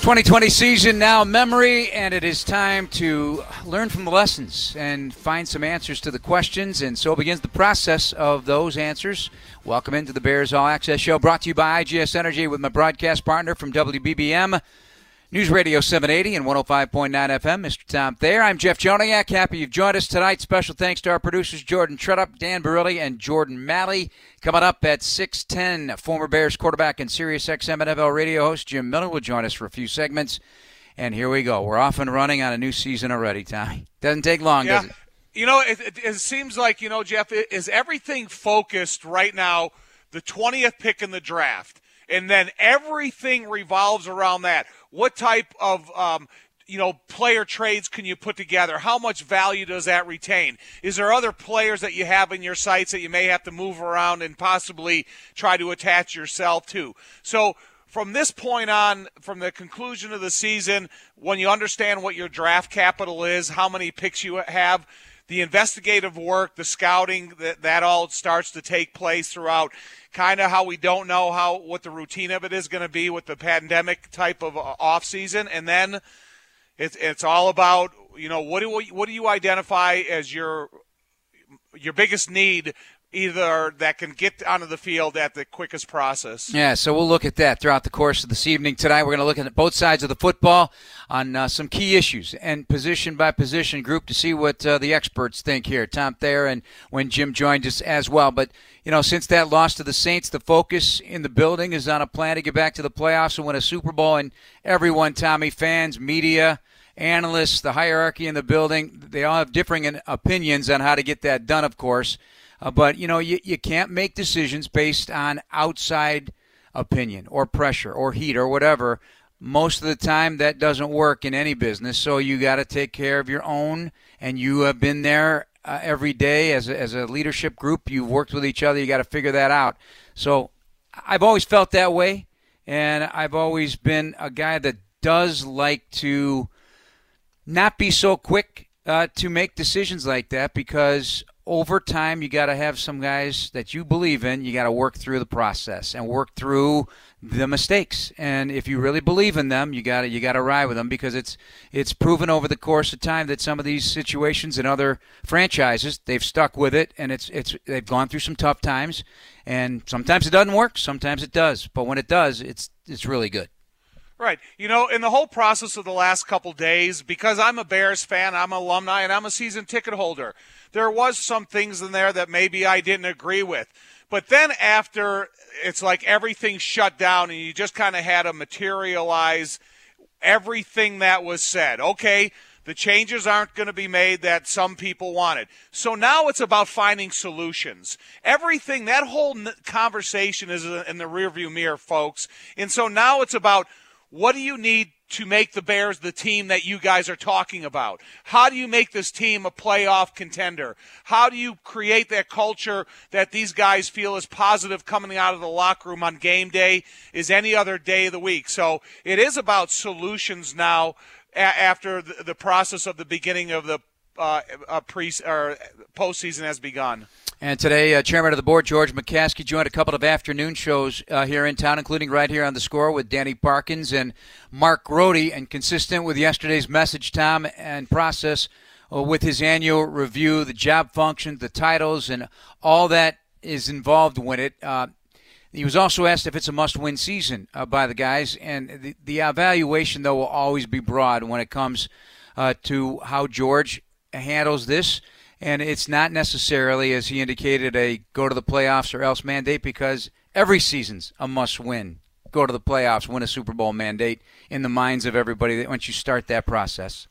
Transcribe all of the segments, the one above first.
2020 season now memory, and it is time to learn from the lessons and find some answers to the questions. And so begins the process of those answers. Welcome into the Bears All Access Show, brought to you by IGS Energy with my broadcast partner from WBBM. News Radio 780 and 105.9 FM. Mr. Tom Thayer. I'm Jeff Joniak. Happy you've joined us tonight. Special thanks to our producers, Jordan Tredup, Dan Barilli, and Jordan Malley. Coming up at 610, former Bears quarterback and Sirius XM NFL radio host Jim Miller will join us for a few segments. And here we go. We're off and running on a new season already, Tommy. Doesn't take long, yeah. does it? You know, it, it, it seems like, you know, Jeff, is everything focused right now, the 20th pick in the draft, and then everything revolves around that – what type of um, you know player trades can you put together? How much value does that retain? Is there other players that you have in your sights that you may have to move around and possibly try to attach yourself to? So from this point on, from the conclusion of the season, when you understand what your draft capital is, how many picks you have, the investigative work, the scouting, that, that all starts to take place throughout. Kind of how we don't know how what the routine of it is going to be with the pandemic type of uh, off season, and then it's it's all about you know what do we, what do you identify as your your biggest need either that can get onto the field at the quickest process. Yeah, so we'll look at that throughout the course of this evening. Tonight, we're going to look at both sides of the football on uh, some key issues and position by position group to see what uh, the experts think here. Tom Thayer and when Jim joined us as well. But, you know, since that loss to the Saints, the focus in the building is on a plan to get back to the playoffs and win a Super Bowl. And everyone, Tommy, fans, media, analysts, the hierarchy in the building, they all have differing opinions on how to get that done, of course. Uh, but, you know, you, you can't make decisions based on outside opinion or pressure or heat or whatever. Most of the time, that doesn't work in any business. So you got to take care of your own, and you have been there uh, every day as a, as a leadership group. You've worked with each other. You got to figure that out. So I've always felt that way, and I've always been a guy that does like to not be so quick uh, to make decisions like that because over time, you got to have some guys that you believe in. You got to work through the process and work through the mistakes. And if you really believe in them, you got to you got to ride with them because it's it's proven over the course of time that some of these situations and other franchises they've stuck with it, and it's it's they've gone through some tough times. And sometimes it doesn't work, sometimes it does. But when it does, it's it's really good. Right. You know, in the whole process of the last couple days, because I'm a Bears fan, I'm an alumni, and I'm a season ticket holder there was some things in there that maybe I didn't agree with. But then after it's like everything shut down and you just kind of had to materialize everything that was said. Okay, the changes aren't going to be made that some people wanted. So now it's about finding solutions. Everything, that whole conversation is in the rearview mirror, folks. And so now it's about what do you need to make the Bears the team that you guys are talking about? How do you make this team a playoff contender? How do you create that culture that these guys feel is positive coming out of the locker room on game day is any other day of the week? So it is about solutions now after the process of the beginning of the uh, uh, pre or postseason has begun. And today, uh, Chairman of the Board George McCaskey joined a couple of afternoon shows uh, here in town, including right here on the score with Danny Parkins and Mark Grote. And consistent with yesterday's message, Tom, and process uh, with his annual review, the job functions, the titles, and all that is involved with it. Uh, he was also asked if it's a must-win season uh, by the guys, and the, the evaluation, though, will always be broad when it comes uh, to how George handles this and it's not necessarily, as he indicated, a go to the playoffs or else mandate because every season's a must win. Go to the playoffs, win a Super Bowl mandate in the minds of everybody that once you start that process.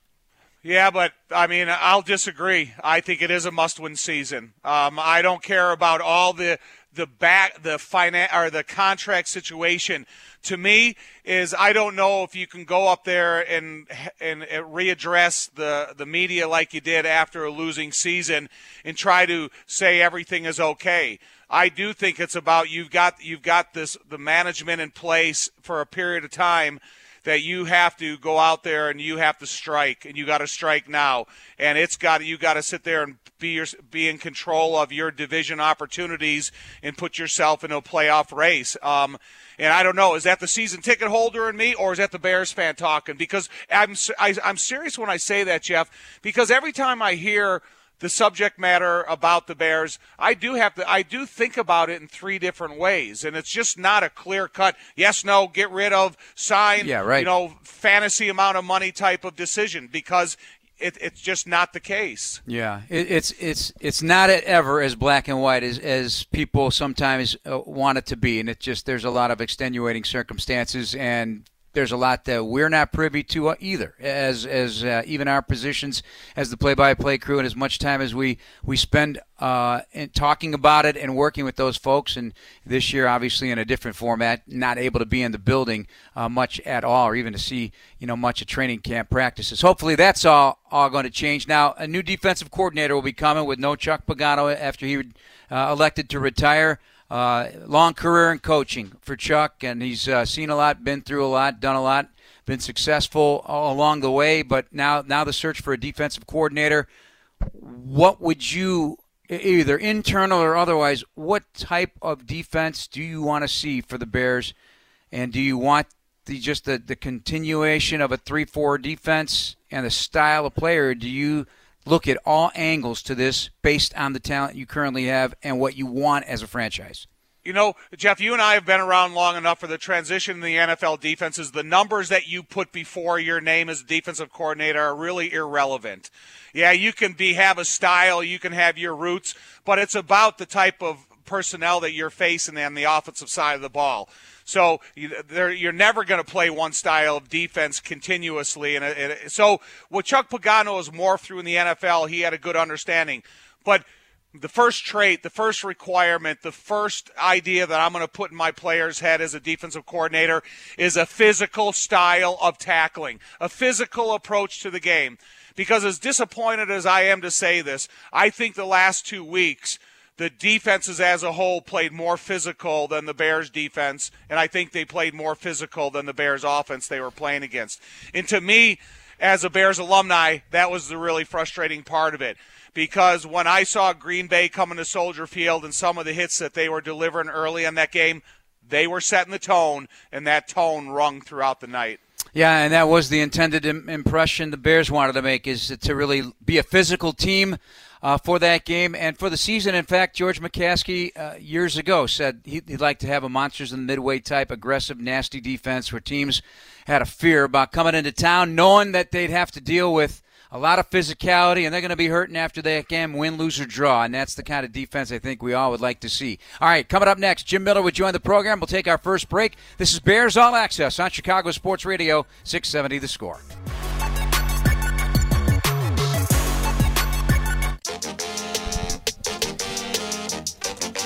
Yeah, but I mean, I'll disagree. I think it is a must-win season. Um, I don't care about all the the back the finance or the contract situation to me is I don't know if you can go up there and and readdress the the media like you did after a losing season and try to say everything is okay. I do think it's about you've got you've got this the management in place for a period of time that you have to go out there and you have to strike and you got to strike now and it's got you got to sit there and be your, be in control of your division opportunities and put yourself in a playoff race. Um, and I don't know, is that the season ticket holder in me, or is that the Bears fan talking? Because I'm I, am i am serious when I say that, Jeff. Because every time I hear the subject matter about the Bears, I do have to I do think about it in three different ways, and it's just not a clear cut yes, no, get rid of, sign, yeah, right. you know, fantasy amount of money type of decision because it, it's just not the case. Yeah, it, it's it's it's not ever as black and white as as people sometimes uh, want it to be, and it just there's a lot of extenuating circumstances and there's a lot that we're not privy to uh, either, as as uh, even our positions as the play-by-play crew, and as much time as we we spend uh, in talking about it and working with those folks. And this year, obviously, in a different format, not able to be in the building uh, much at all, or even to see you know much of training camp practices. Hopefully, that's all all going to change. Now, a new defensive coordinator will be coming with no Chuck Pagano after he uh, elected to retire. Uh, long career in coaching for Chuck, and he's uh, seen a lot, been through a lot, done a lot, been successful along the way. But now, now the search for a defensive coordinator. What would you, either internal or otherwise, what type of defense do you want to see for the Bears? And do you want the just the, the continuation of a three-four defense and the style of player? Do you look at all angles to this based on the talent you currently have and what you want as a franchise? You know, Jeff, you and I have been around long enough for the transition in the NFL defenses. The numbers that you put before your name as defensive coordinator are really irrelevant. Yeah, you can be have a style, you can have your roots, but it's about the type of personnel that you're facing on the offensive side of the ball. So you're never going to play one style of defense continuously. And so what Chuck Pagano has morphed through in the NFL, he had a good understanding. But the first trait, the first requirement, the first idea that I'm going to put in my player's head as a defensive coordinator is a physical style of tackling, a physical approach to the game. Because as disappointed as I am to say this, I think the last two weeks – the defenses as a whole played more physical than the Bears defense, and I think they played more physical than the Bears offense they were playing against. And to me, as a Bears alumni, that was the really frustrating part of it. Because when I saw Green Bay coming to Soldier Field and some of the hits that they were delivering early in that game, they were setting the tone, and that tone rung throughout the night. Yeah, and that was the intended impression the Bears wanted to make is to really be a physical team uh, for that game and for the season. In fact, George McCaskey uh, years ago said he'd like to have a monsters in the midway type, aggressive, nasty defense where teams had a fear about coming into town, knowing that they'd have to deal with a lot of physicality, and they're going to be hurting after that game, win, lose, or draw. And that's the kind of defense I think we all would like to see. All right, coming up next, Jim Miller would join the program. We'll take our first break. This is Bears All Access on Chicago Sports Radio, 670 The Score.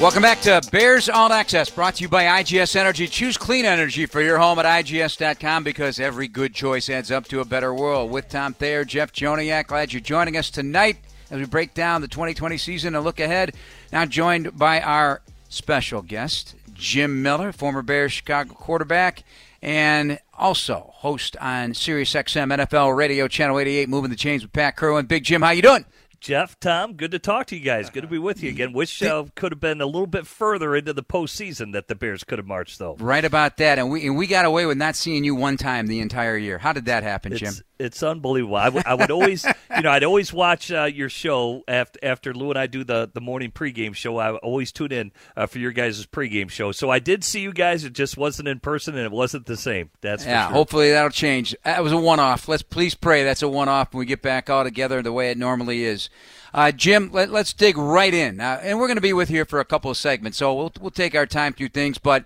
Welcome back to Bears All Access, brought to you by IGS Energy. Choose clean energy for your home at IGS.com because every good choice adds up to a better world. With Tom Thayer, Jeff Joniak, glad you're joining us tonight as we break down the 2020 season and look ahead. Now joined by our special guest, Jim Miller, former Bears Chicago quarterback, and also host on SiriusXM NFL Radio Channel 88, Moving the Chains with Pat Kirwan. Big Jim, how you doing? Jeff, Tom, good to talk to you guys. Good to be with you again. Wish uh, could have been a little bit further into the postseason that the Bears could have marched, though. Right about that, and we and we got away with not seeing you one time the entire year. How did that happen, Jim? It's, it's unbelievable. I, w- I would always, you know, I'd always watch uh, your show after after Lou and I do the the morning pregame show. I always tune in uh, for your guys' pregame show. So I did see you guys. It just wasn't in person, and it wasn't the same. That's yeah. Sure. Hopefully that'll change. That was a one off. Let's please pray that's a one off when we get back all together the way it normally is. Uh, Jim, let, us dig right in, uh, and we're going to be with you for a couple of segments, so we'll we'll take our time through things. But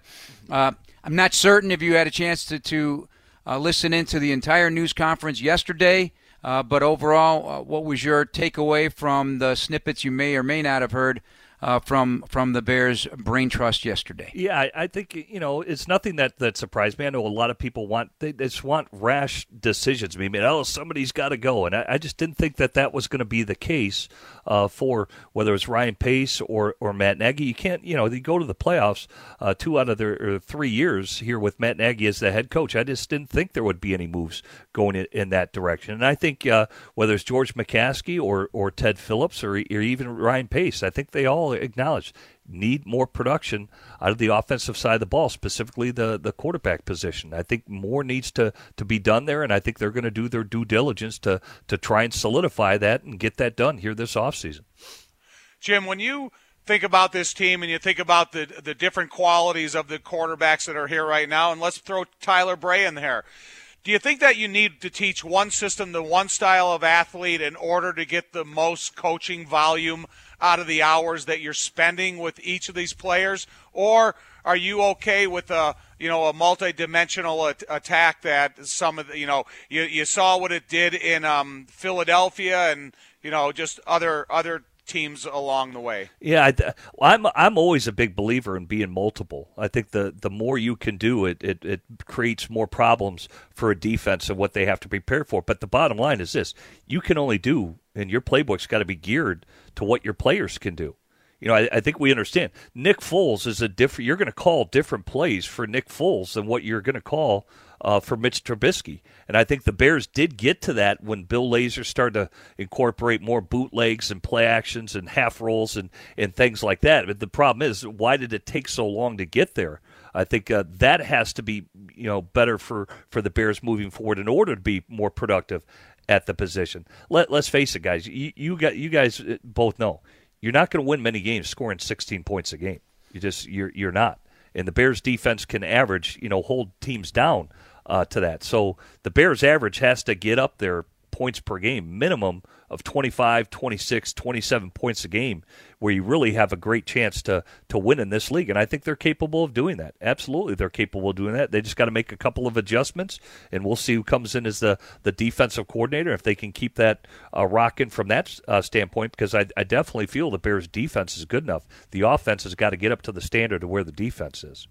uh, I'm not certain if you had a chance to to uh, listen into the entire news conference yesterday. Uh, but overall, uh, what was your takeaway from the snippets you may or may not have heard uh, from from the Bears brain trust yesterday. Yeah, I, I, think you know it's nothing that that surprised me. I know a lot of people want they, they just want rash decisions. I mean, oh, somebody's got to go, and I, I, just didn't think that that was going to be the case uh, for whether it's Ryan Pace or or Matt Nagy. You can't you know they go to the playoffs uh, two out of their three years here with Matt Nagy as the head coach. I just didn't think there would be any moves going in, in that direction, and I think uh, whether it's George McCaskey or or Ted Phillips or, or even Ryan Pace, I think they all all acknowledged need more production out of the offensive side of the ball, specifically the, the quarterback position. I think more needs to, to be done there, and I think they're going to do their due diligence to, to try and solidify that and get that done here this offseason. Jim, when you think about this team and you think about the the different qualities of the quarterbacks that are here right now, and let's throw Tyler Bray in there. Do you think that you need to teach one system to one style of athlete in order to get the most coaching volume out of the hours that you're spending with each of these players, or are you okay with a you know a multi-dimensional at- attack that some of the, you know you you saw what it did in um, Philadelphia and you know just other other teams along the way. Yeah, I, I'm I'm always a big believer in being multiple. I think the the more you can do, it, it it creates more problems for a defense and what they have to prepare for. But the bottom line is this: you can only do, and your playbook's got to be geared to what your players can do. You know, I, I, think we understand. Nick Foles is a different. You're going to call different plays for Nick Foles than what you're going to call uh, for Mitch Trubisky. And I think the Bears did get to that when Bill Lazor started to incorporate more bootlegs and play actions and half rolls and, and things like that. But the problem is, why did it take so long to get there? I think uh, that has to be you know better for, for the Bears moving forward in order to be more productive at the position. Let let's face it, guys. You, you got you guys uh, both know you're not going to win many games scoring 16 points a game. You just you're you're not. And the Bears defense can average, you know, hold teams down uh, to that. So the Bears average has to get up there points per game minimum of 25, 26, 27 points a game where you really have a great chance to to win in this league and I think they're capable of doing that. Absolutely they're capable of doing that. They just got to make a couple of adjustments and we'll see who comes in as the the defensive coordinator if they can keep that uh, rocking from that uh, standpoint because I, I definitely feel the Bears defense is good enough. The offense has got to get up to the standard of where the defense is.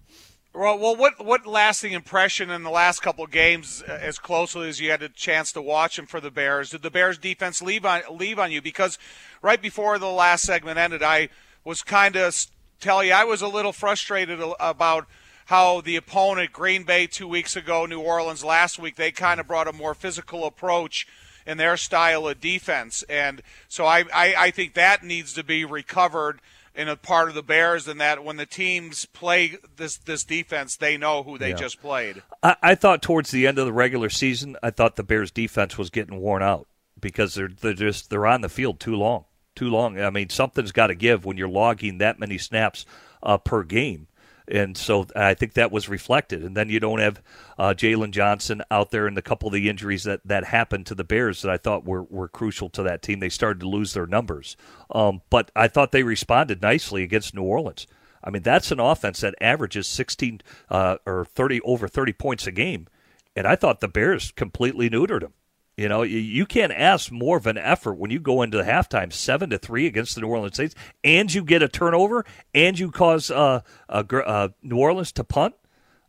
Well, well, what what lasting impression in the last couple of games, uh, as closely as you had a chance to watch them for the Bears, did the Bears defense leave on leave on you? Because right before the last segment ended, I was kind of tell you I was a little frustrated about how the opponent Green Bay two weeks ago, New Orleans last week, they kind of brought a more physical approach in their style of defense, and so I I, I think that needs to be recovered in a part of the Bears and that when the teams play this this defense, they know who they yeah. just played. I, I, thought towards the end of the regular season, I thought the Bears defense was getting worn out because they're they're just they're on the field too long, too long. I mean, something's got to give when you're logging that many snaps uh, per game and so I think that was reflected. And then you don't have uh, Jaylon Johnson out there, and a couple of the injuries that, that happened to the Bears that I thought were, were crucial to that team. They started to lose their numbers, um, but I thought they responded nicely against New Orleans. I mean, that's an offense that averages 16 uh, or 30 over 30 points a game, and I thought the Bears completely neutered them. You know, you can't ask more of an effort when you go into the halftime seven to three against the New Orleans Saints, and you get a turnover, and you cause uh, uh, New Orleans to punt.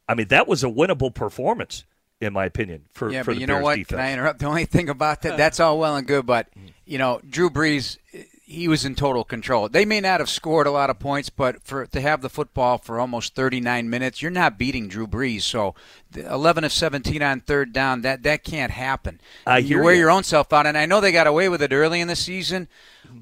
I mean, that was a winnable performance, in my opinion. For yeah, for but you Bears know what? Defense. Can I interrupt? The only thing about that, that's all well and good, but you know, Drew Brees he was in total control. They may not have scored a lot of points, but for to have the football for almost 39 minutes, you're not beating Drew Brees. So, 11 of 17 on third down, that that can't happen. I you wear you. your own self out, and I know they got away with it early in the season,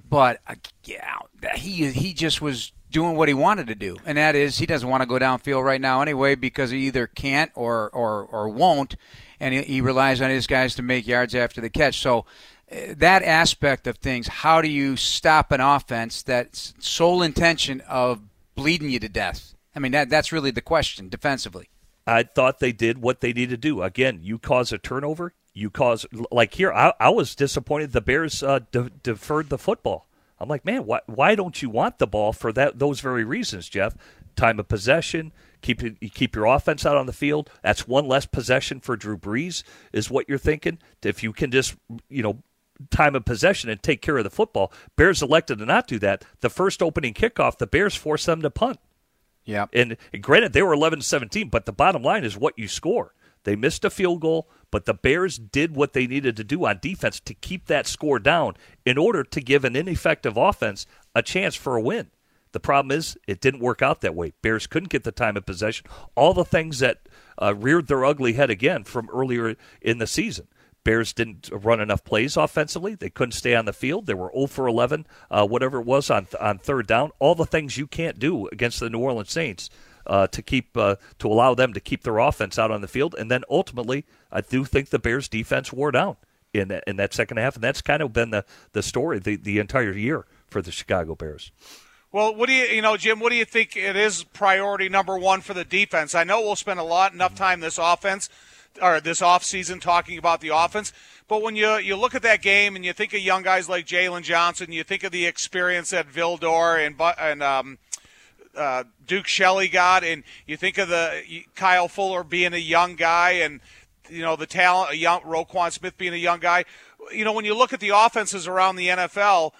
but uh, yeah, he he just was doing what he wanted to do, and that is he doesn't want to go downfield right now anyway because he either can't or or or won't, and he, he relies on his guys to make yards after the catch. So that aspect of things, how do you stop an offense that's sole intention of bleeding you to death? I mean, that that's really the question defensively. I thought they did what they needed to do. Again, you cause a turnover, you cause like here. I, I was disappointed the Bears uh, de- deferred the football. I'm like, man, why why don't you want the ball for that those very reasons, Jeff? Time of possession, keep you keep your offense out on the field. That's one less possession for Drew Brees, is what you're thinking. If you can just you know time of possession and take care of the football. Bears elected to not do that. The first opening kickoff, the Bears forced them to punt. Yeah. And, and granted, they were 11 17, but the bottom line is what you score. They missed a field goal, but the Bears did what they needed to do on defense to keep that score down in order to give an ineffective offense a chance for a win. The problem is it didn't work out that way. Bears couldn't get the time of possession. All the things that uh, reared their ugly head again from earlier in the season. Bears didn't run enough plays offensively. They couldn't stay on the field. They were 0 for 11, uh, whatever it was on on third down. All the things you can't do against the New Orleans Saints uh, to keep uh, to allow them to keep their offense out on the field. And then ultimately, I do think the Bears' defense wore down in that, in that second half, and that's kind of been the the story the the entire year for the Chicago Bears. Well, what do you, you know, Jim? What do you think it is priority number one for the defense? I know we'll spend a lot enough time this offense or this off season talking about the offense, but when you you look at that game and you think of young guys like Jaylon Johnson, you think of the experience that Vildor and and um, uh, Duke Shelley got, and you think of the Kyle Fuller being a young guy, and you know the talent, a young Roquan Smith being a young guy. You know when you look at the offenses around the NFL,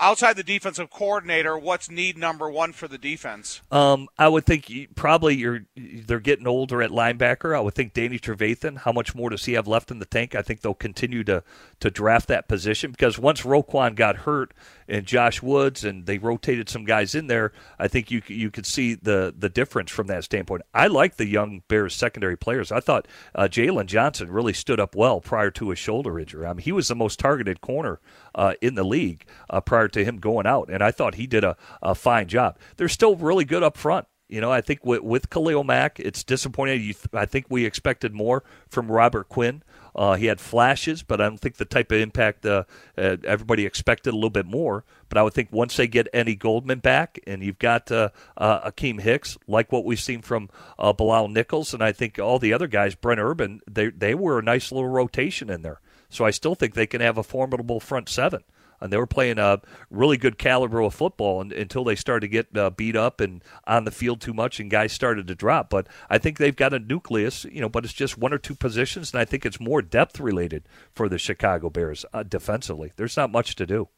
outside the defensive coordinator, what's need number one for the defense? Um, I would think probably you're they're getting older at linebacker. I would think Danny Trevathan. How much more does he have left in the tank? I think they'll continue to to draft that position because once Roquan got hurt and Josh Woods and they rotated some guys in there, I think you you could see the the difference from that standpoint. I like the young Bears secondary players. I thought uh, Jaylon Johnson really stood up well prior to his shoulder injury. I mean, he was the most targeted corner uh, in the league uh, prior to him going out, and I thought he did a, a fine job. They're still really good up front. You know, I think with, with Khalil Mack, it's disappointing. You, I think we expected more from Robert Quinn. Uh, he had flashes, but I don't think the type of impact uh, uh, everybody expected a little bit more. But I would think once they get Eddie Goldman back, and you've got uh, uh, Akiem Hicks, like what we've seen from uh, Bilal Nichols, and I think all the other guys, Brent Urban, they they were a nice little rotation in there. So I still think they can have a formidable front seven. And they were playing a really good caliber of football and, until they started to get uh, beat up and on the field too much, and guys started to drop. But I think they've got a nucleus, you know. But it's just one or two positions, and I think it's more depth related for the Chicago Bears uh, defensively. There's not much to do.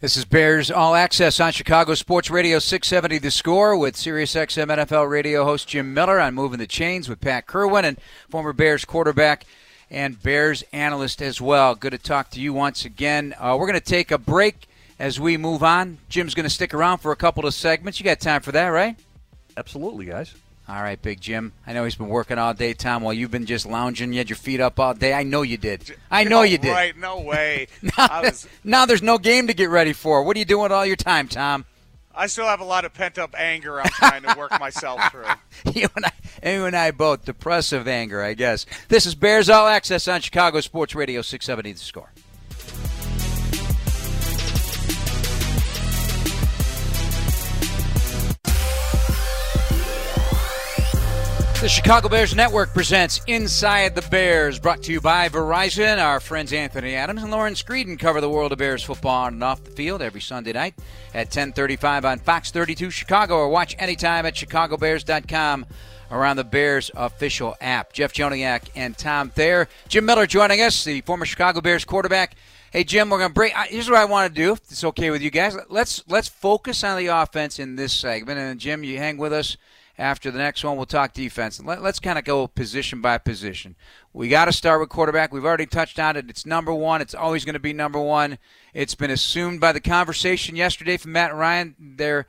This is Bears All Access on Chicago Sports Radio 670 The Score with SiriusXM NFL radio host Jim Miller on Moving the Chains with Pat Kirwan and former Bears quarterback and Bears analyst as well. Good to talk to you once again. Uh, we're going to take a break as we move on. Jim's going to stick around for a couple of segments. You got time for that, right? Absolutely, guys. All right, Big Jim. I know he's been working all day, Tom, while you've been just lounging. You had your feet up all day. I know you did. I know you did. Right? No way. now, was... now there's no game to get ready for. What are you doing with all your time, Tom? I still have a lot of pent up anger I'm trying to work myself through. you, and I, you and I both. Depressive anger, I guess. This is Bears All Access on Chicago Sports Radio 670 The Score. The Chicago Bears Network presents Inside the Bears, brought to you by Verizon. Our friends Anthony Adams and Lauren Screeden cover the world of Bears football on and off the field every Sunday night at 10:35 on Fox 32 Chicago, or watch anytime at chicagobears.com around the Bears official app. Jeff Joniak and Tom Thayer, Jim Miller joining us, the former Chicago Bears quarterback. Hey Jim, we're gonna break. Uh, here's what I want to do. If it's okay with you guys, let's let's focus on the offense in this segment, and Jim, you hang with us after the next one, we'll talk defense. Let, us kind of go position by position. We got to start with quarterback. We've already touched on it. It's number one. It's always going to be number one. It's been assumed by the conversation yesterday from Matt Ryan. They're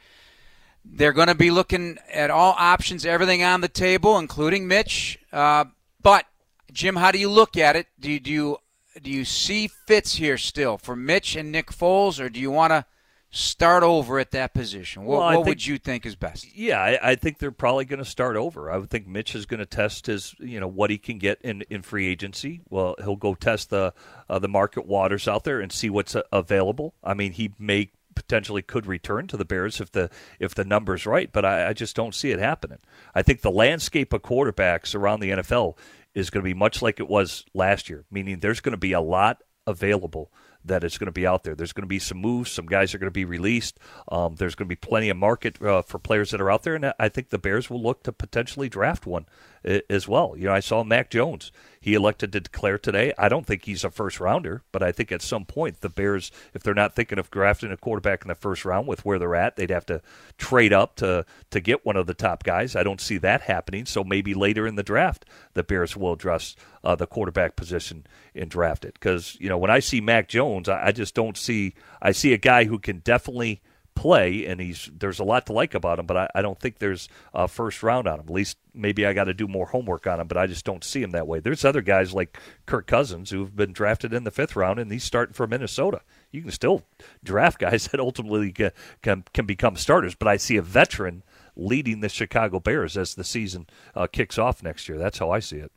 they're going to be looking at all options, everything on the table, including Mitch. Uh, but Jim, how do you look at it? Do you, do you do you see fits here still for Mitch and Nick Foles, or do you want to start over at that position? What, well, what think, would you think is best? Yeah, I, I think they're probably going to start over. I would think Mitch is going to test his, you know, what he can get in, in free agency. Well, he'll go test the uh, the market waters out there and see what's uh, available. I mean, he may potentially could return to the Bears if the if the numbers right, but I, I just don't see it happening. I think the landscape of quarterbacks around the NFL is going to be much like it was last year, meaning there's going to be a lot available that is going to be out there. There's going to be some moves. Some guys are going to be released. Um, there's going to be plenty of market uh, for players that are out there, and I think the Bears will look to potentially draft one as well. You know, I saw Mac Jones. He elected to declare today. I don't think he's a first rounder, but I think at some point the Bears, if they're not thinking of drafting a quarterback in the first round with where they're at, they'd have to trade up to to get one of the top guys. I don't see that happening. So maybe later in the draft, the Bears will address uh, the quarterback position and draft it. Because you know, when I see Mac Jones, I, I just don't see. I see a guy who can definitely play, and he's there's a lot to like about him, but I, I don't think there's a first round on him. At least maybe I got to do more homework on him, but I just don't see him that way. There's other guys like Kirk Cousins who've been drafted in the fifth round, and he's starting for Minnesota. You can still draft guys that ultimately can can, can become starters, but I see a veteran leading the Chicago Bears as the season uh, kicks off next year. That's how I see it.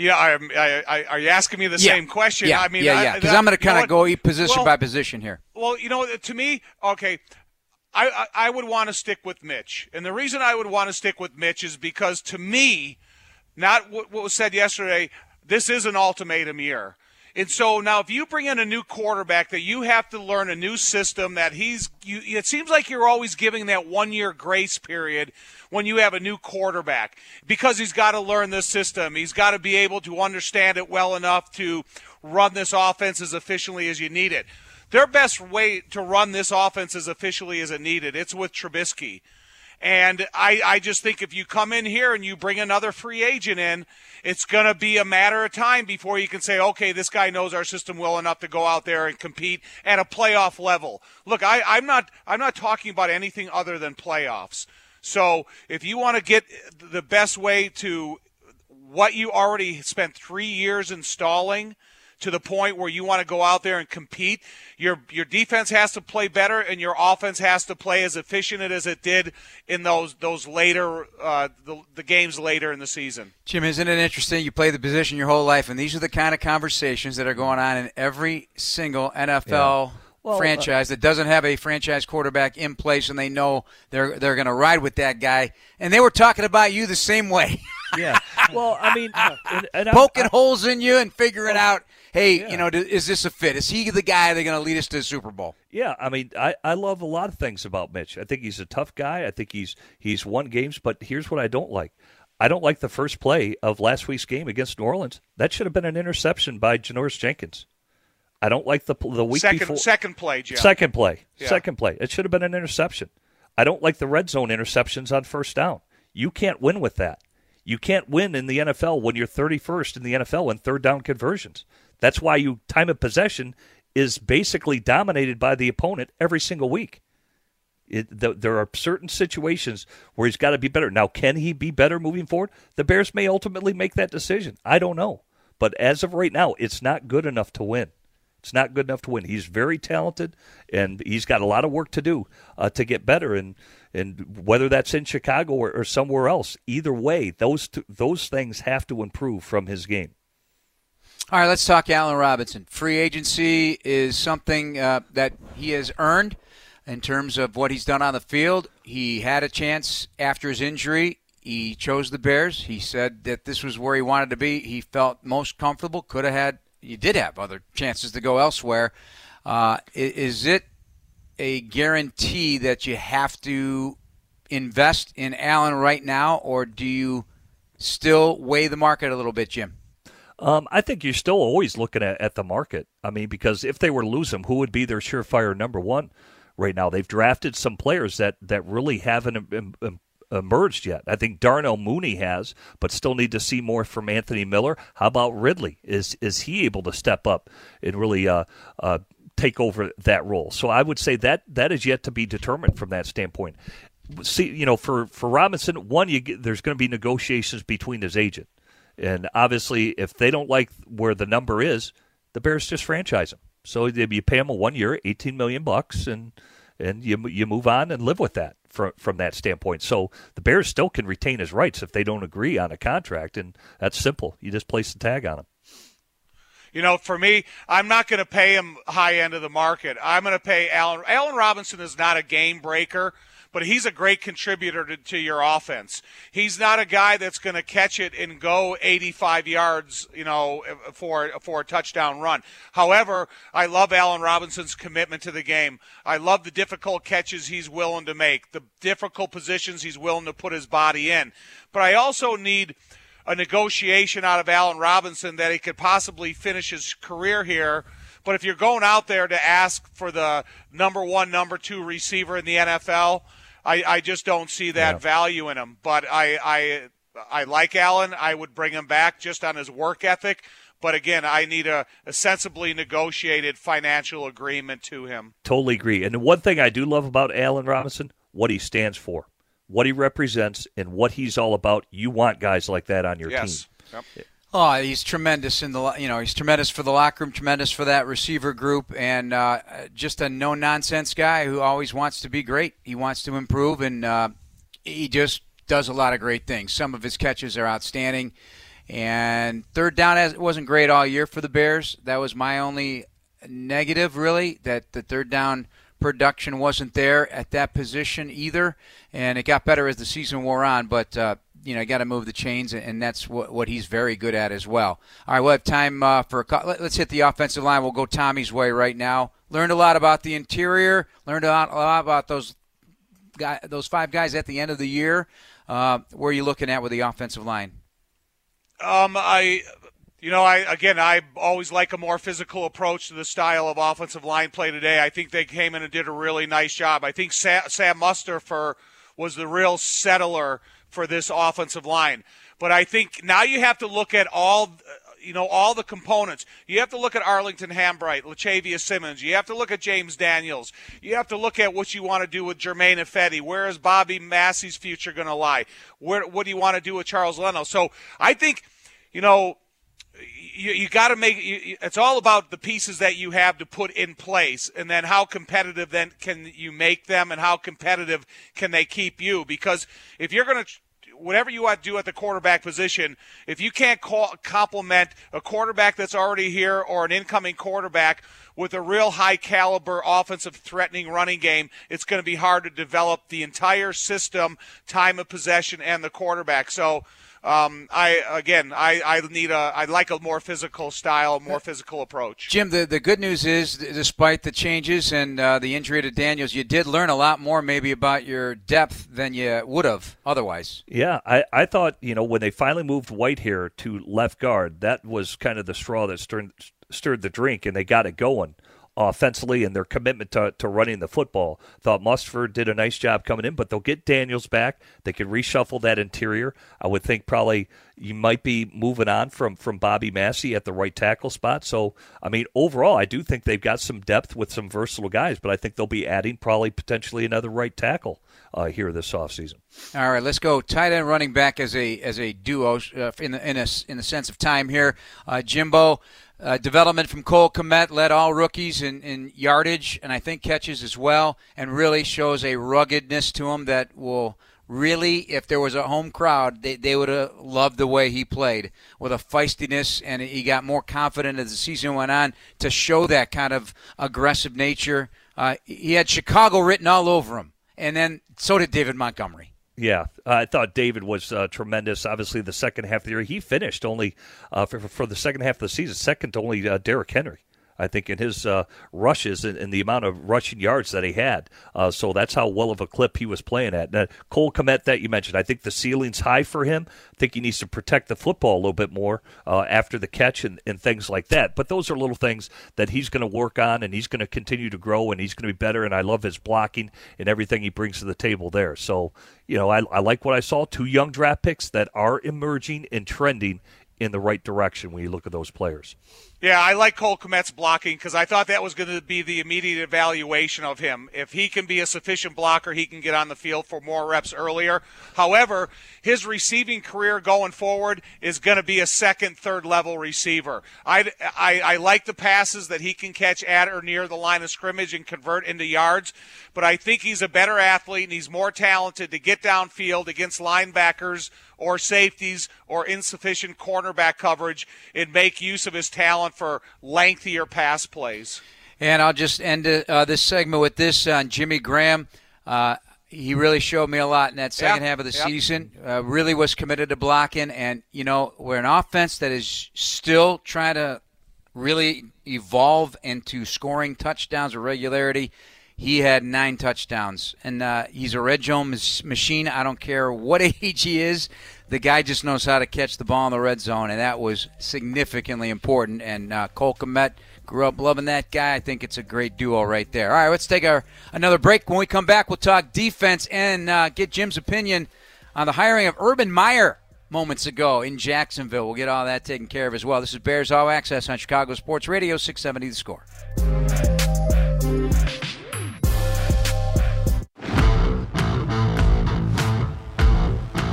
Yeah, I, I, I, are you asking me the yeah. same question? Yeah, I mean, yeah, yeah. Because I'm going to kind of go position well, by position here. Well, you know, to me, okay, I, I, I would want to stick with Mitch, and the reason I would want to stick with Mitch is because to me, not what, what was said yesterday. This is an ultimatum year. And so now, if you bring in a new quarterback that you have to learn a new system, that he's, you, it seems like you're always giving that one year grace period when you have a new quarterback because he's got to learn this system. He's got to be able to understand it well enough to run this offense as efficiently as you need it. Their best way to run this offense as efficiently as it needed, it's with Trubisky. And I, I just think if you come in here and you bring another free agent in, it's going to be a matter of time before you can say, okay, this guy knows our system well enough to go out there and compete at a playoff level. Look, I, I'm not I'm not talking about anything other than playoffs. So if you want to get the best way to what you already spent three years installing – to the point where you want to go out there and compete. Your your defense has to play better, and your offense has to play as efficient as it did in those those later uh, the, the games later in the season. Jim, isn't it interesting? You play the position your whole life, and these are the kind of conversations that are going on in every single NFL. Yeah. Well, uh, franchise uh, that doesn't have a franchise quarterback in place, and they know they're they're going to ride with that guy. And they were talking about you the same way. yeah. Well, I mean, and, and poking I, holes in you and figuring well, out hey, yeah. you know, is this a fit? Is he the guy that's going to lead us to the Super Bowl? Yeah, I mean, I, I love a lot of things about Mitch. I think he's a tough guy. I think he's he's won games, but here's what I don't like. I don't like the first play of last week's game against New Orleans. That should have been an interception by Janoris Jenkins. I don't like the the week second, before. Second play, Jeff. Second play. Yeah. Second play. It should have been an interception. I don't like the red zone interceptions on first down. You can't win with that. You can't win in the NFL when you're 31st in the NFL in third down conversions. That's why you time of possession is basically dominated by the opponent every single week. It, the, there are certain situations where he's got to be better. Now, can he be better moving forward? The Bears may ultimately make that decision. I don't know. But as of right now, it's not good enough to win. It's not good enough to win. He's very talented, and he's got a lot of work to do uh, to get better. And and whether that's in Chicago or, or somewhere else, either way, those those things have to improve from his game. All right, let's talk Allen Robinson. Free agency is something uh, that he has earned in terms of what he's done on the field. He had a chance after his injury. He chose the Bears. He said that this was where he wanted to be. He felt most comfortable. Could have had, you did have other chances to go elsewhere. Uh, is it a guarantee that you have to invest in Allen right now, or do you still weigh the market a little bit, Jim? Um, I think you're still always looking at, at the market. I mean, because if they were to lose him, who would be their surefire number one right now? They've drafted some players that, that really haven't emerged yet. I think Darnell Mooney has, but still need to see more from Anthony Miller. How about Ridley? Is is he able to step up and really uh, uh, take over that role? So I would say that that is yet to be determined from that standpoint. See, you know, for for Robinson, one, you get, there's going to be negotiations between his agent. And obviously, if they don't like where the number is, the Bears just franchise him. So you pay him a one year, eighteen million bucks, and and you you move on and live with that from from that standpoint. So the Bears still can retain his rights if they don't agree on a contract, and that's simple. You just place the tag on him. You know, for me, I'm not going to pay him high end of the market. I'm going to pay Allen. Allen Robinson is not a game breaker but he's a great contributor to, to your offense. He's not a guy that's going to catch it and go 85 yards, you know, for for a touchdown run. However, I love Allen Robinson's commitment to the game. I love the difficult catches he's willing to make, the difficult positions he's willing to put his body in. But I also need a negotiation out of Allen Robinson that he could possibly finish his career here. But if you're going out there to ask for the number one, number two receiver in the NFL, I, I just don't see that yeah. value in him. But I, I I like Allen. I would bring him back just on his work ethic. But again, I need a, a, sensibly negotiated financial agreement to him. Totally agree. And the one thing I do love about Allen Robinson, what he stands for what he represents and what he's all about. You want guys like that on your yes. team. Yep. Oh, he's tremendous in the you know he's tremendous for the locker room, tremendous for that receiver group, and uh, just a no nonsense guy who always wants to be great. He wants to improve, and uh, he just does a lot of great things. Some of his catches are outstanding, and third down as wasn't great all year for the Bears. That was my only negative, really. That the third down production wasn't there at that position either, and it got better as the season wore on. But uh, you know, got to move the chains, and that's what, what he's very good at as well. All right, we'll have time uh, for a let's hit the offensive line. We'll go Tommy's way right now. Learned a lot about the interior. Learned a lot, a lot about those guy, those five guys at the end of the year. Uh, where are you looking at with the offensive line? Um, I you know, I again, I always like a more physical approach to the style of offensive line play today. I think they came in and did a really nice job. I think Sam, Sam Mustipher was the real settler for this offensive line. But I think now you have to look at all, you know, all the components. You have to look at Arlington Hambright, Lachavious Simmons. You have to look at James Daniels. You have to look at what you want to do with Germain Ifedi. Where is Bobby Massie's future going to lie? Where, what do you want to do with Charles Leno? So I think, you know, you, you got to make you, it's all about the pieces that you have to put in place and then how competitive then can you make them and how competitive can they keep you because if you're going to whatever you want to do at the quarterback position, if you can't call, complement a quarterback that's already here or an incoming quarterback with a real high caliber offensive threatening running game, it's going to be hard to develop the entire system, time of possession, and the quarterback. So um, I again, I, I need a, I like a more physical style, more physical approach. Jim, the the good news is, despite the changes and uh, the injury to Daniels, you did learn a lot more maybe about your depth than you would have otherwise. Yeah, I, I thought you know when they finally moved Whitehair to left guard, that was kind of the straw that stirred stirred the drink, and they got it going offensively and their commitment to, to running the football. Thought Mustipher did a nice job coming in, but they'll get Daniels back. They can reshuffle that interior. I would think probably you might be moving on from, from Bobby Massie at the right tackle spot. So, I mean, overall, I do think they've got some depth with some versatile guys, but I think they'll be adding probably potentially another right tackle uh, here this offseason. All right, let's go tight end running back as a as a duo uh, in the in a in the sense of time here. Uh, Jimbo, uh, development from Cole Kmet led all rookies in, in yardage and I think catches as well, and really shows a ruggedness to him that will really, if there was a home crowd, they, they would have loved the way he played with a feistiness, and he got more confident as the season went on to show that kind of aggressive nature. Uh, he had Chicago written all over him, and then so did David Montgomery. Yeah, uh, I thought David was uh, tremendous. Obviously, the second half of the year, he finished only uh, for, for the second half of the season, second to only uh, Derrick Henry. I think, in his uh, rushes and, and, the amount of rushing yards that he had. Uh, so that's how well of a clip he was playing at. Now, Cole Kmet, that you mentioned, I think the ceiling's high for him. I think he needs to protect the football a little bit more uh, after the catch and, and things like that. But those are little things that he's going to work on and he's going to continue to grow and he's going to be better. And I love his blocking and everything he brings to the table there. So, you know, I, I like what I saw. Two young draft picks that are emerging and trending in the right direction when you look at those players. Yeah, I like Cole Kmet's blocking because I thought that was going to be the immediate evaluation of him. If he can be a sufficient blocker, he can get on the field for more reps earlier. However, his receiving career going forward is going to be a second, third level receiver. I, I, I like the passes that he can catch at or near the line of scrimmage and convert into yards, but I think he's a better athlete and he's more talented to get downfield against linebackers or safeties or insufficient cornerback coverage and make use of his talent for lengthier pass plays. And I'll just end uh, this segment with this on Jimmy Graham. Uh, he really showed me a lot in that second Yeah, half of the yep. season. Uh, really was committed to blocking, and you know we're an offense that is still trying to really evolve into scoring touchdowns with regularity. He had nine touchdowns, and uh, he's a red zone machine. I don't care what age he is. The guy just knows how to catch the ball in the red zone, and that was significantly important. And uh, Cole Kmet grew up loving that guy. I think it's a great duo right there. All right, let's take our another break. When we come back, we'll talk defense and uh, get Jim's opinion on the hiring of Urban Meyer moments ago in Jacksonville. We'll get all that taken care of as well. This is Bears All Access on Chicago Sports Radio 670 The Score.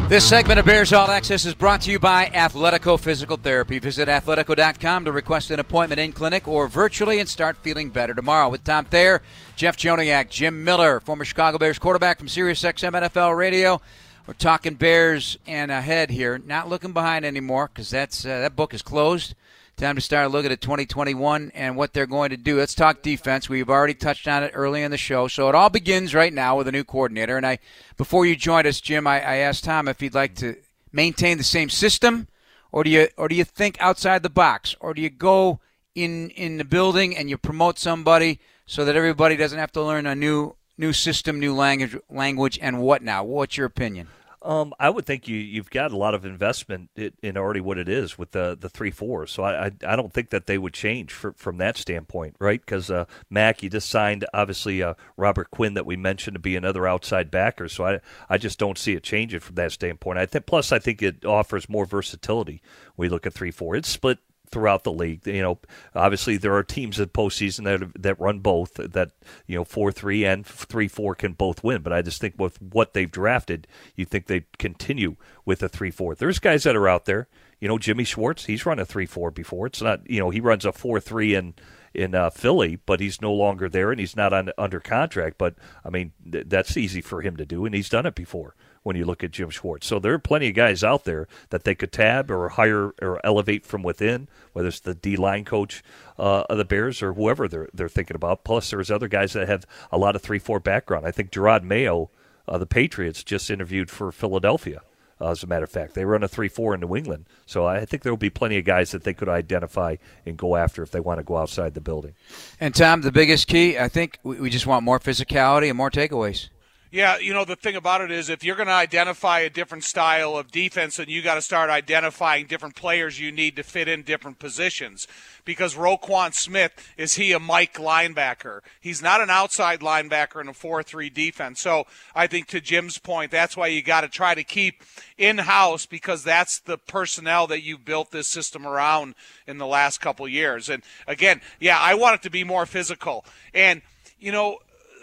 This segment of Bears All Access is brought to you by Athletico Physical Therapy. Visit athletico.com to request an appointment in clinic or virtually and start feeling better tomorrow. With Tom Thayer, Jeff Joniak, Jim Miller, former Chicago Bears quarterback from SiriusXM NFL Radio. We're talking Bears and ahead here. Not looking behind anymore because that's uh, that book is closed. Time to start looking at 2021 and what they're going to do. Let's talk defense. We've already touched on it early in the show. So it all begins right now with a new coordinator. And I, before you joined us, Jim, I, I asked Tom if he'd like to maintain the same system, or do you, or do you think outside the box, or do you go in in the building and you promote somebody so that everybody doesn't have to learn a new new system, new language, language, and what now? What's your opinion? Um, I would think you you've got a lot of investment in, already what it is with the the three fours. So I, I I don't think that they would change for, from that standpoint, right? Because uh, Mac, you just signed obviously uh, Robert Quinn that we mentioned to be another outside backer. So I I just don't see it changing from that standpoint. I think plus I think it offers more versatility. when We look at three four. It's split throughout the league. You know, obviously there are teams in postseason that that run both. That you know four three and three four can both win. But I just think with what they've drafted, you think they continue with a three four. There's guys that are out there. You know, Jimmy Schwartz, he's run a three four before. It's not you know he runs a four three in in uh, Philly, but he's no longer there and he's not on, under contract. But I mean, th- that's easy for him to do, and he's done it before when you look at Jim Schwartz. So there are plenty of guys out there that they could tab or hire or elevate from within, whether it's the D line coach uh, of the Bears or whoever they're they're thinking about. Plus, there's other guys that have a lot of three four background. I think Jerod Mayo, uh, the Patriots, just interviewed for Philadelphia. Uh, as a matter of fact, they run a three-four in New England, so I think there will be plenty of guys that they could identify and go after if they want to go outside the building. And Tom, the biggest key, I think, we, we just want more physicality and more takeaways. Yeah, you know the thing about it is if you're going to identify a different style of defense, then you got to start identifying different players you need to fit in different positions. Because Roquan Smith is he a Mike linebacker? He's not an outside linebacker in a four-three defense. So I think to Jim's point, that's why you got to try to keep in-house because that's the personnel that you built this system around in the last couple years. And again, yeah, I want it to be more physical. And you know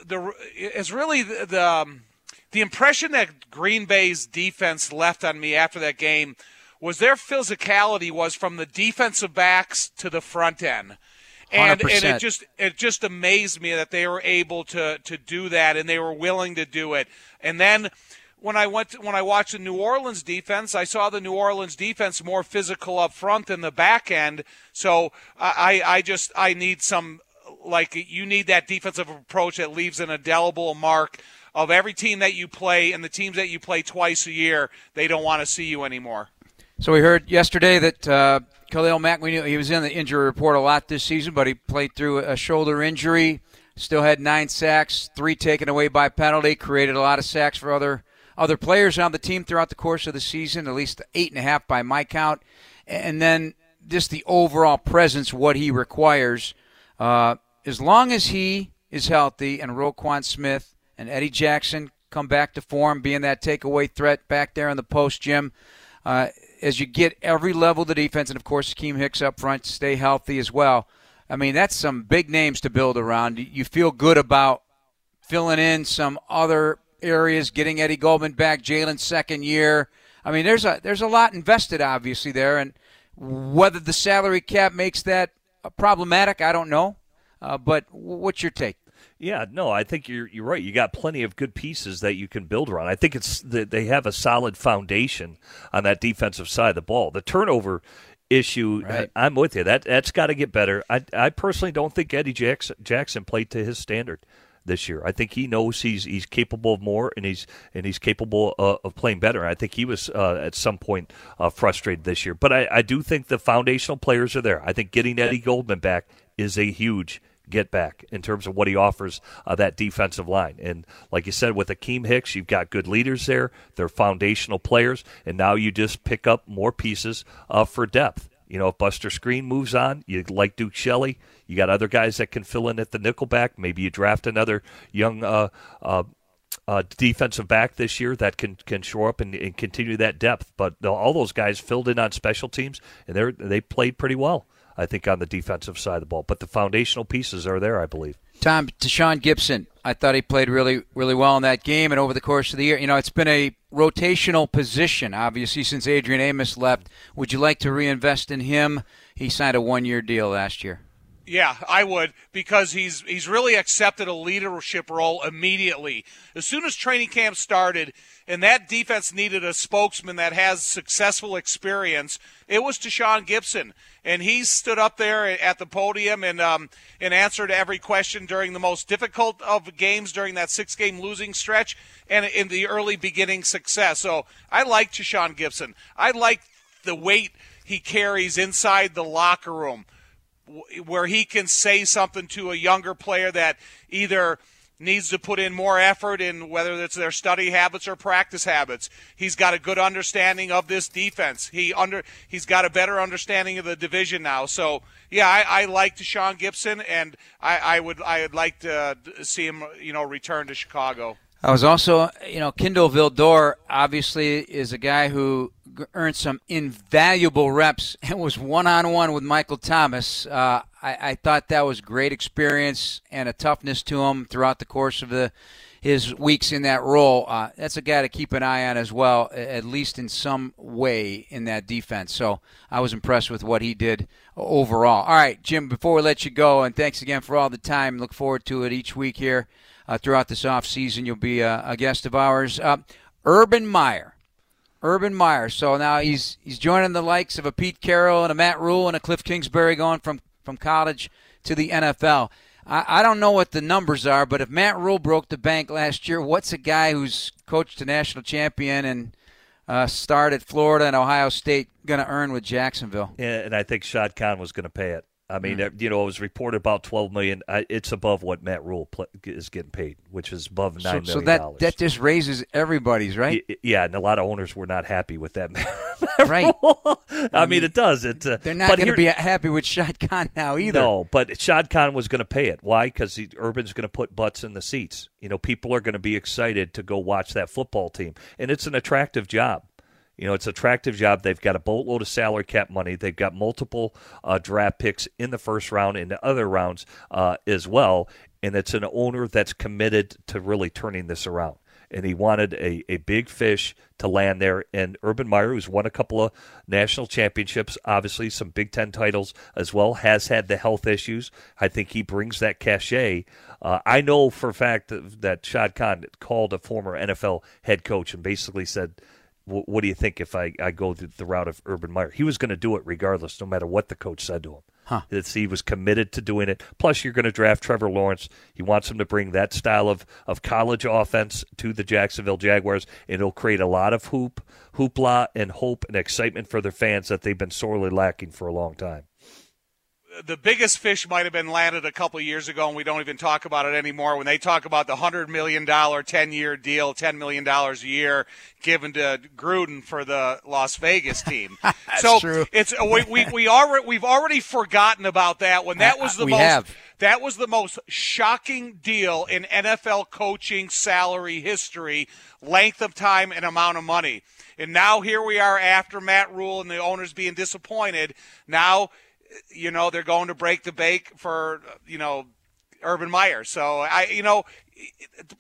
the is really the the, um, the impression that Green Bay's defense left on me after that game was their physicality was from the defensive backs to the front end. And, and it just it just amazed me that they were able to to do that and they were willing to do it. And then when I went to, when I watched the New Orleans defense, I saw the New Orleans defense more physical up front than the back end. So I I just I need some like you need that defensive approach that leaves an indelible mark of every team that you play and the teams that you play twice a year. They don't want to see you anymore. So we heard yesterday that uh, Khalil Mack, we knew he was in the injury report a lot this season, but he played through a shoulder injury. Still had nine sacks, three taken away by penalty. Created a lot of sacks for other other players on the team throughout the course of the season. At least eight and a half by my count. And then just the overall presence, what he requires. Uh, as long as he is healthy and Roquan Smith and Eddie Jackson come back to form, being that takeaway threat back there in the post, Jim. Uh, as you get every level of the defense, and of course, Keem Hicks up front, stay healthy as well. I mean, that's some big names to build around. You feel good about filling in some other areas, getting Eddie Goldman back, Jaylon's second year. I mean, there's a there's a lot invested, obviously there, and whether the salary cap makes that problematic, I don't know. Uh, but what's your take? Yeah, no, I think you're you're right. You got plenty of good pieces that you can build around. I think it's they have a solid foundation on that defensive side of the ball. The turnover issue, Right. I'm with you. That that's got to get better. I I personally don't think Eddie Jackson, Jackson played to his standard. this year. I think he knows he's he's capable of more, and he's and he's capable uh, of playing better. I think he was uh, at some point uh, frustrated this year, but I, I do think the foundational players are there. I think getting Eddie Goldman back is a huge get back in terms of what he offers uh, that defensive line. And like you said, with Akiem Hicks, you've got good leaders there. They're foundational players, and now you just pick up more pieces uh, for depth. You know, if Buster Skrine moves on, you like Duke Shelley. You got other guys that can fill in at the nickelback. Maybe you draft another young uh, uh, uh, defensive back this year that can can shore up and, and continue that depth. But all those guys filled in on special teams, and they they played pretty well. I think, on the defensive side of the ball. But the foundational pieces are there, I believe. Tom, Tashaun Gipson, I thought he played really, really well in that game. And over the course of the year, you know, it's been a rotational position, obviously, since Adrian Amos left. Would you like to reinvest in him? He signed a one year deal last year. Yeah, I would because he's he's really accepted a leadership role immediately. As soon as training camp started and that defense needed a spokesman that has successful experience, it was Tashaun Gipson, and he stood up there at the podium and um, and answered every question during the most difficult of games during that six game losing stretch and in the early beginning success. So I like Tashaun Gipson. I like the weight he carries inside the locker room, where he can say something to a younger player that either needs to put in more effort in whether it's their study habits or practice habits. He's got a good understanding of this defense. He under he's got a better understanding of the division now. So yeah, I, I like Tashaun Gipson, and I, I would I would like to see him you know return to Chicago. I was also, you know, Kindle Vildor obviously is a guy who earned some invaluable reps and was one on one with Michael Thomas. Uh, I, I, thought that was great experience and a toughness to him throughout the course of the his weeks in that role. Uh, that's a guy to keep an eye on as well, at least in some way in that defense. So I was impressed with what he did overall. All right, Jim, before we let you go, and thanks again for all the time. Look forward to it each week here uh, throughout this off season. You'll be a, guest of ours. Uh, Urban Meyer. Urban Meyer. So now he's he's joining the likes of a Pete Carroll and a Matt Rhule and a Cliff Kingsbury going from, from college to the NFL. I, I don't know what the numbers are, but if Matt Rhule broke the bank last year, what's a guy who's coached a national champion and uh, started Florida and Ohio State going to earn with Jacksonville? Yeah, and I think Shad Khan was going to pay it. I mean, mm. you know, it was reported about twelve million. It's above what Matt Rhule is getting paid, which is above nine so, million. so that that just raises everybody's right. Yeah, and a lot of owners were not happy with that. right. I mean, it does. It. Uh, They're not going to be happy with Shad Khan now either. No, but Shad Khan was going to pay it. Why? Because Urban's going to put butts in the seats. You know, people are going to be excited to go watch that football team, and it's an attractive job. You know, it's an attractive job. They've got a boatload of salary cap money. They've got multiple uh, draft picks in the first round and the other rounds uh, as well. And it's an owner that's committed to really turning this around. And he wanted a, a big fish to land there. And Urban Meyer, who's won a couple of national championships, obviously some Big Ten titles as well, has had the health issues. I think he brings that cachet. Uh, I know for a fact that, that Shad Khan called a former NFL head coach and basically said – what do you think if I, I go the route of Urban Meyer? He was going to do it regardless, no matter what the coach said to him. Huh. he was committed to doing it. Plus, you're going to draft Trevor Lawrence. He wants him to bring that style of, of college offense to the Jacksonville Jaguars, and it'll create a lot of hoop, hoopla, and hope and excitement for their fans that they've been sorely lacking for a long time the biggest fish might have been landed a couple years ago, and we don't even talk about it anymore. When they talk about the hundred million dollar ten year deal, ten million dollars a year given to Gruden for the Las Vegas team. so true. it's uh, we, we we already we've already forgotten about that when that uh, was the we most have. that was the most shocking deal in NFL coaching salary history, length of time and amount of money. And now here we are after Matt Rhule and the owners being disappointed. Now you know, they're going to break the bank for, you know, Urban Meyer. So I, you know,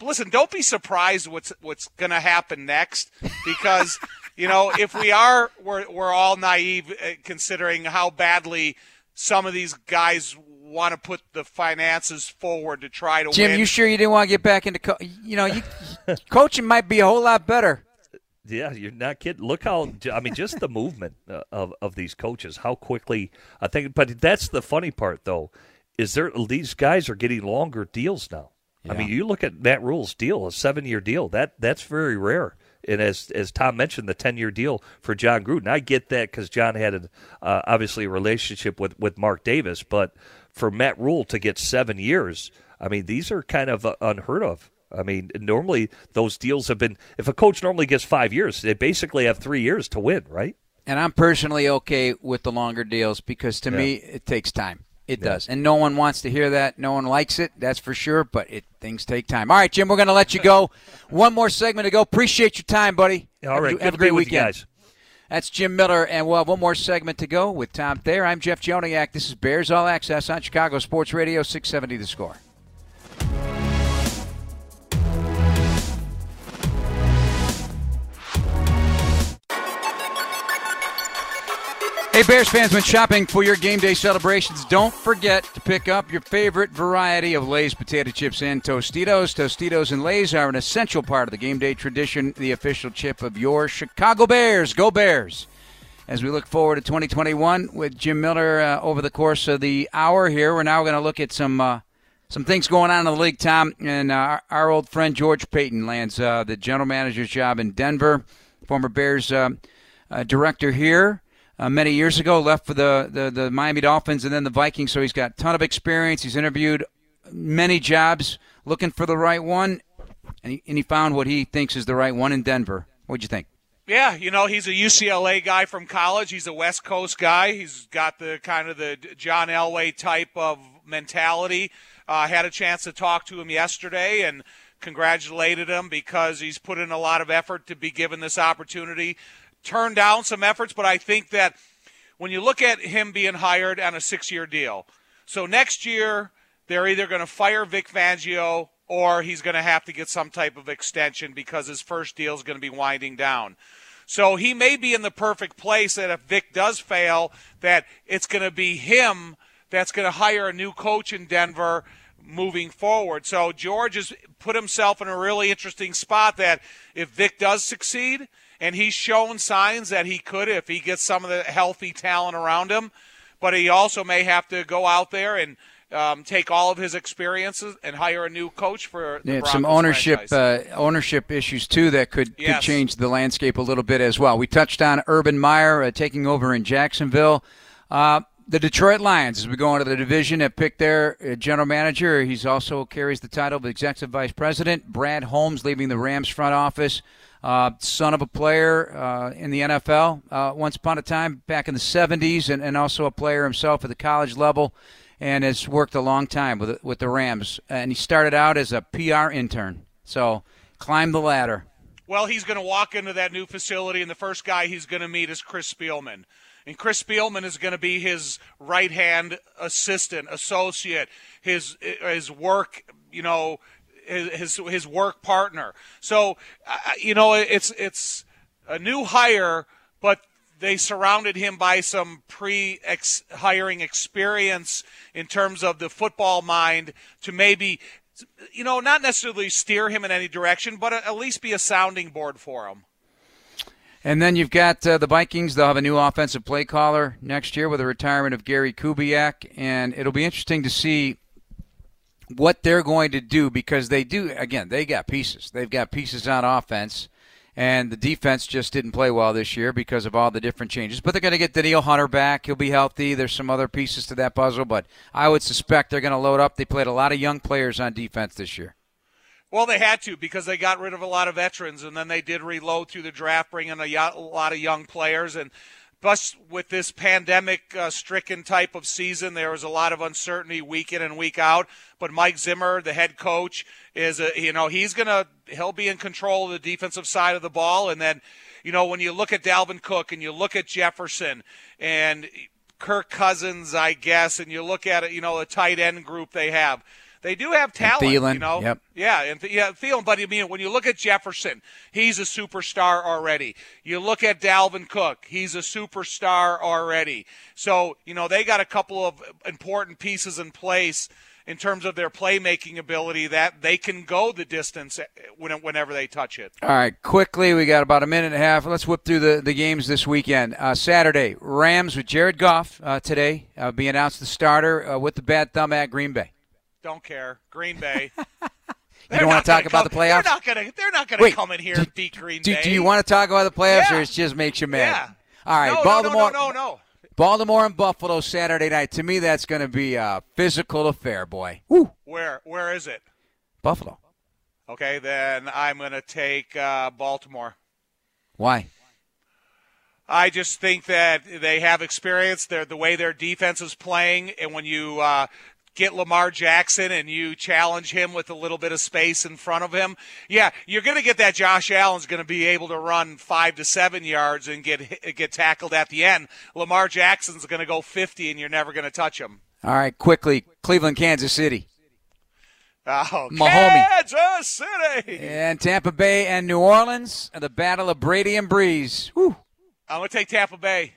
listen, don't be surprised what's what's going to happen next because, you know, if we are, we're we're all naive uh, considering how badly some of these guys want to put the finances forward to try to Jim, win. you sure you didn't want to get back into, co- you know, you, coaching might be a whole lot better. Yeah, you're not kidding. Look how I mean, just the movement uh, of of these coaches, how quickly I think. But that's the funny part, though, is there these guys are getting longer deals now. Yeah. I mean, you look at Matt Rhule's deal, a seven-year deal. That that's very rare. And as as Tom mentioned, the ten-year deal for Jon Gruden, I get that because Jon had a, uh, obviously a relationship with with Mark Davis, but for Matt Rule to get seven years, I mean, these are kind of uh, unheard of. I mean, normally those deals have been. If a coach normally gets five years, they basically have three years to win, right? And I'm personally okay with the longer deals because to yeah. me it takes time. It yeah. does, and no one wants to hear that. No one likes it, that's for sure. But it things take time. All right, Jim, we're going to let you go. One more segment to go. Appreciate your time, buddy. All right, have, have a great weekend. guys. That's Jim Miller, and we'll have one more segment to go with Tom Thayer. I'm Jeff Joniak. This is Bears All Access on Chicago Sports Radio 670 The Score. Hey, Bears fans, when shopping for your game day celebrations, don't forget to pick up your favorite variety of Lay's potato chips and Tostitos. Tostitos and Lay's are an essential part of the game day tradition, the official chip of your Chicago Bears. Go Bears! As we look forward to 2021 with Jim Miller uh, over the course of the hour here, we're now going to look at some uh, some things going on in the league, Tom. And uh, our, our, old friend George Paton lands uh, the general manager's job in Denver, former Bears uh, uh, director here uh, many years ago, left for the, the, the Miami Dolphins and then the Vikings. So he's got a ton of experience. He's interviewed many jobs, looking for the right one, and he, and he found what he thinks is the right one in Denver. What'd you think? Yeah, you know, he's a UCLA guy from college. He's a West Coast guy. He's got the kind of the John Elway type of mentality. Uh, had a chance to talk to him yesterday and congratulated him because he's put in a lot of effort to be given this opportunity turned down some efforts, but I think that when you look at him being hired on a six year deal, so next year they're either going to fire Vic Fangio or he's going to have to get some type of extension because his first deal is going to be winding down. So he may be in the perfect place that if Vic does fail, that it's going to be him that's going to hire a new coach in Denver moving forward. So George has put himself in a really interesting spot that if Vic does succeed, and he's shown signs that he could if he gets some of the healthy talent around him. But he also may have to go out there and um, take all of his experiences and hire a new coach for yeah, some ownership uh, ownership issues too that could, yes. could change the landscape a little bit as well. We touched on Urban Meyer uh, taking over in Jacksonville. Uh, the Detroit Lions, as we go into the division, have picked their uh, general manager. He's also carries the title of executive vice president. Brad Holmes leaving the Rams front office uh, son of a player uh, in the NFL uh, once upon a time back in the 70s, and, and also a player himself at the college level, and has worked a long time with with the Rams. And he started out as a PR intern, so climbed the ladder. Well, he's going to walk into that new facility, and the first guy he's going to meet is Chris Spielman. And Chris Spielman is going to be his right hand assistant, associate, his his work, you know, his his work partner. So uh, you know it's it's a new hire, but they surrounded him by some pre hiring experience in terms of the football mind to maybe you know not necessarily steer him in any direction, but at least be a sounding board for him. And then you've got uh, the Vikings. They'll have a new offensive play caller next year with the retirement of Gary Kubiak, and it'll be interesting to see what they're going to do because they do again they got pieces. They've got pieces on offense and the defense just didn't play well this year because of all the different changes. But they're going to get Danielle Hunter back. He'll be healthy. There's some other pieces to that puzzle but I would suspect they're going to load up. They played a lot of young players on defense this year. Well, they had to because they got rid of a lot of veterans, and then they did reload through the draft, bringing a lot of young players. And Plus, with this pandemic uh, stricken type of season, there was a lot of uncertainty week in and week out. But Mike Zimmer, the head coach, is a, you know he's gonna he'll be in control of the defensive side of the ball. And then, you know, when you look at Dalvin Cook and you look at Jefferson and Kirk Cousins, I guess, and you look at it, you know, the tight end group they have they do have talent, Thielen, you know. Yep. Yeah, and yeah, Thielen. But I mean, when you look at Jefferson, he's a superstar already. You look at Dalvin Cook, he's a superstar already. So you know they got a couple of important pieces in place in terms of their playmaking ability that they can go the distance whenever they touch it. All right, quickly, we got about a minute and a half. Let's whip through the, the games this weekend. Uh, Saturday, Rams with Jared Goff uh, today, uh, be announced the starter uh, with the bad thumb at Green Bay. Don't care. Green Bay. You don't want to talk about come, the playoffs? They're not going to. They're not going to come in here do, and beat Green do, Bay. Do you want to talk about the playoffs, yeah. or it just makes you mad? Yeah. All right, no, Baltimore. No, no, no, no, no. Baltimore and Buffalo Saturday night. To me, that's going to be a physical affair, boy. Woo. Where Where is it? Buffalo. Okay, then I'm going to take uh, Baltimore. Why? I just think that they have experience. They're, the way their defense is playing, and when you uh, get Lamar Jackson and you challenge him with a little bit of space in front of him, yeah, you're going to get that. Josh Allen's going to be able to run five to seven yards and get get tackled at the end. Lamar Jackson's going to go 50, and you're never going to touch him. All right, quickly, Cleveland, Kansas City. Oh, Mahomie. Kansas City. And Tampa Bay and New Orleans, the battle of Brady and Brees. Woo. I'm going to take Tampa Bay.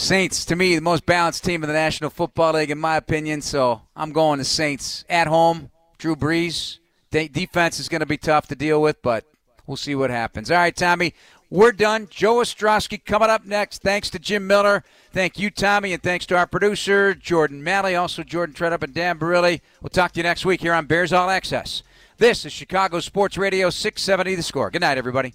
Saints, to me, the most balanced team in the National Football League, in my opinion. So I'm going to Saints at home. Drew Brees. De- defense is going to be tough to deal with, but we'll see what happens. All right, Tommy, we're done. Joe Ostrowski coming up next. Thanks to Jim Miller. Thank you, Tommy, and thanks to our producer, Jordan Malley, also Jordan Treadup and Dan Barilli. We'll talk to you next week here on Bears All Access. This is Chicago Sports Radio 670 The Score. Good night, everybody.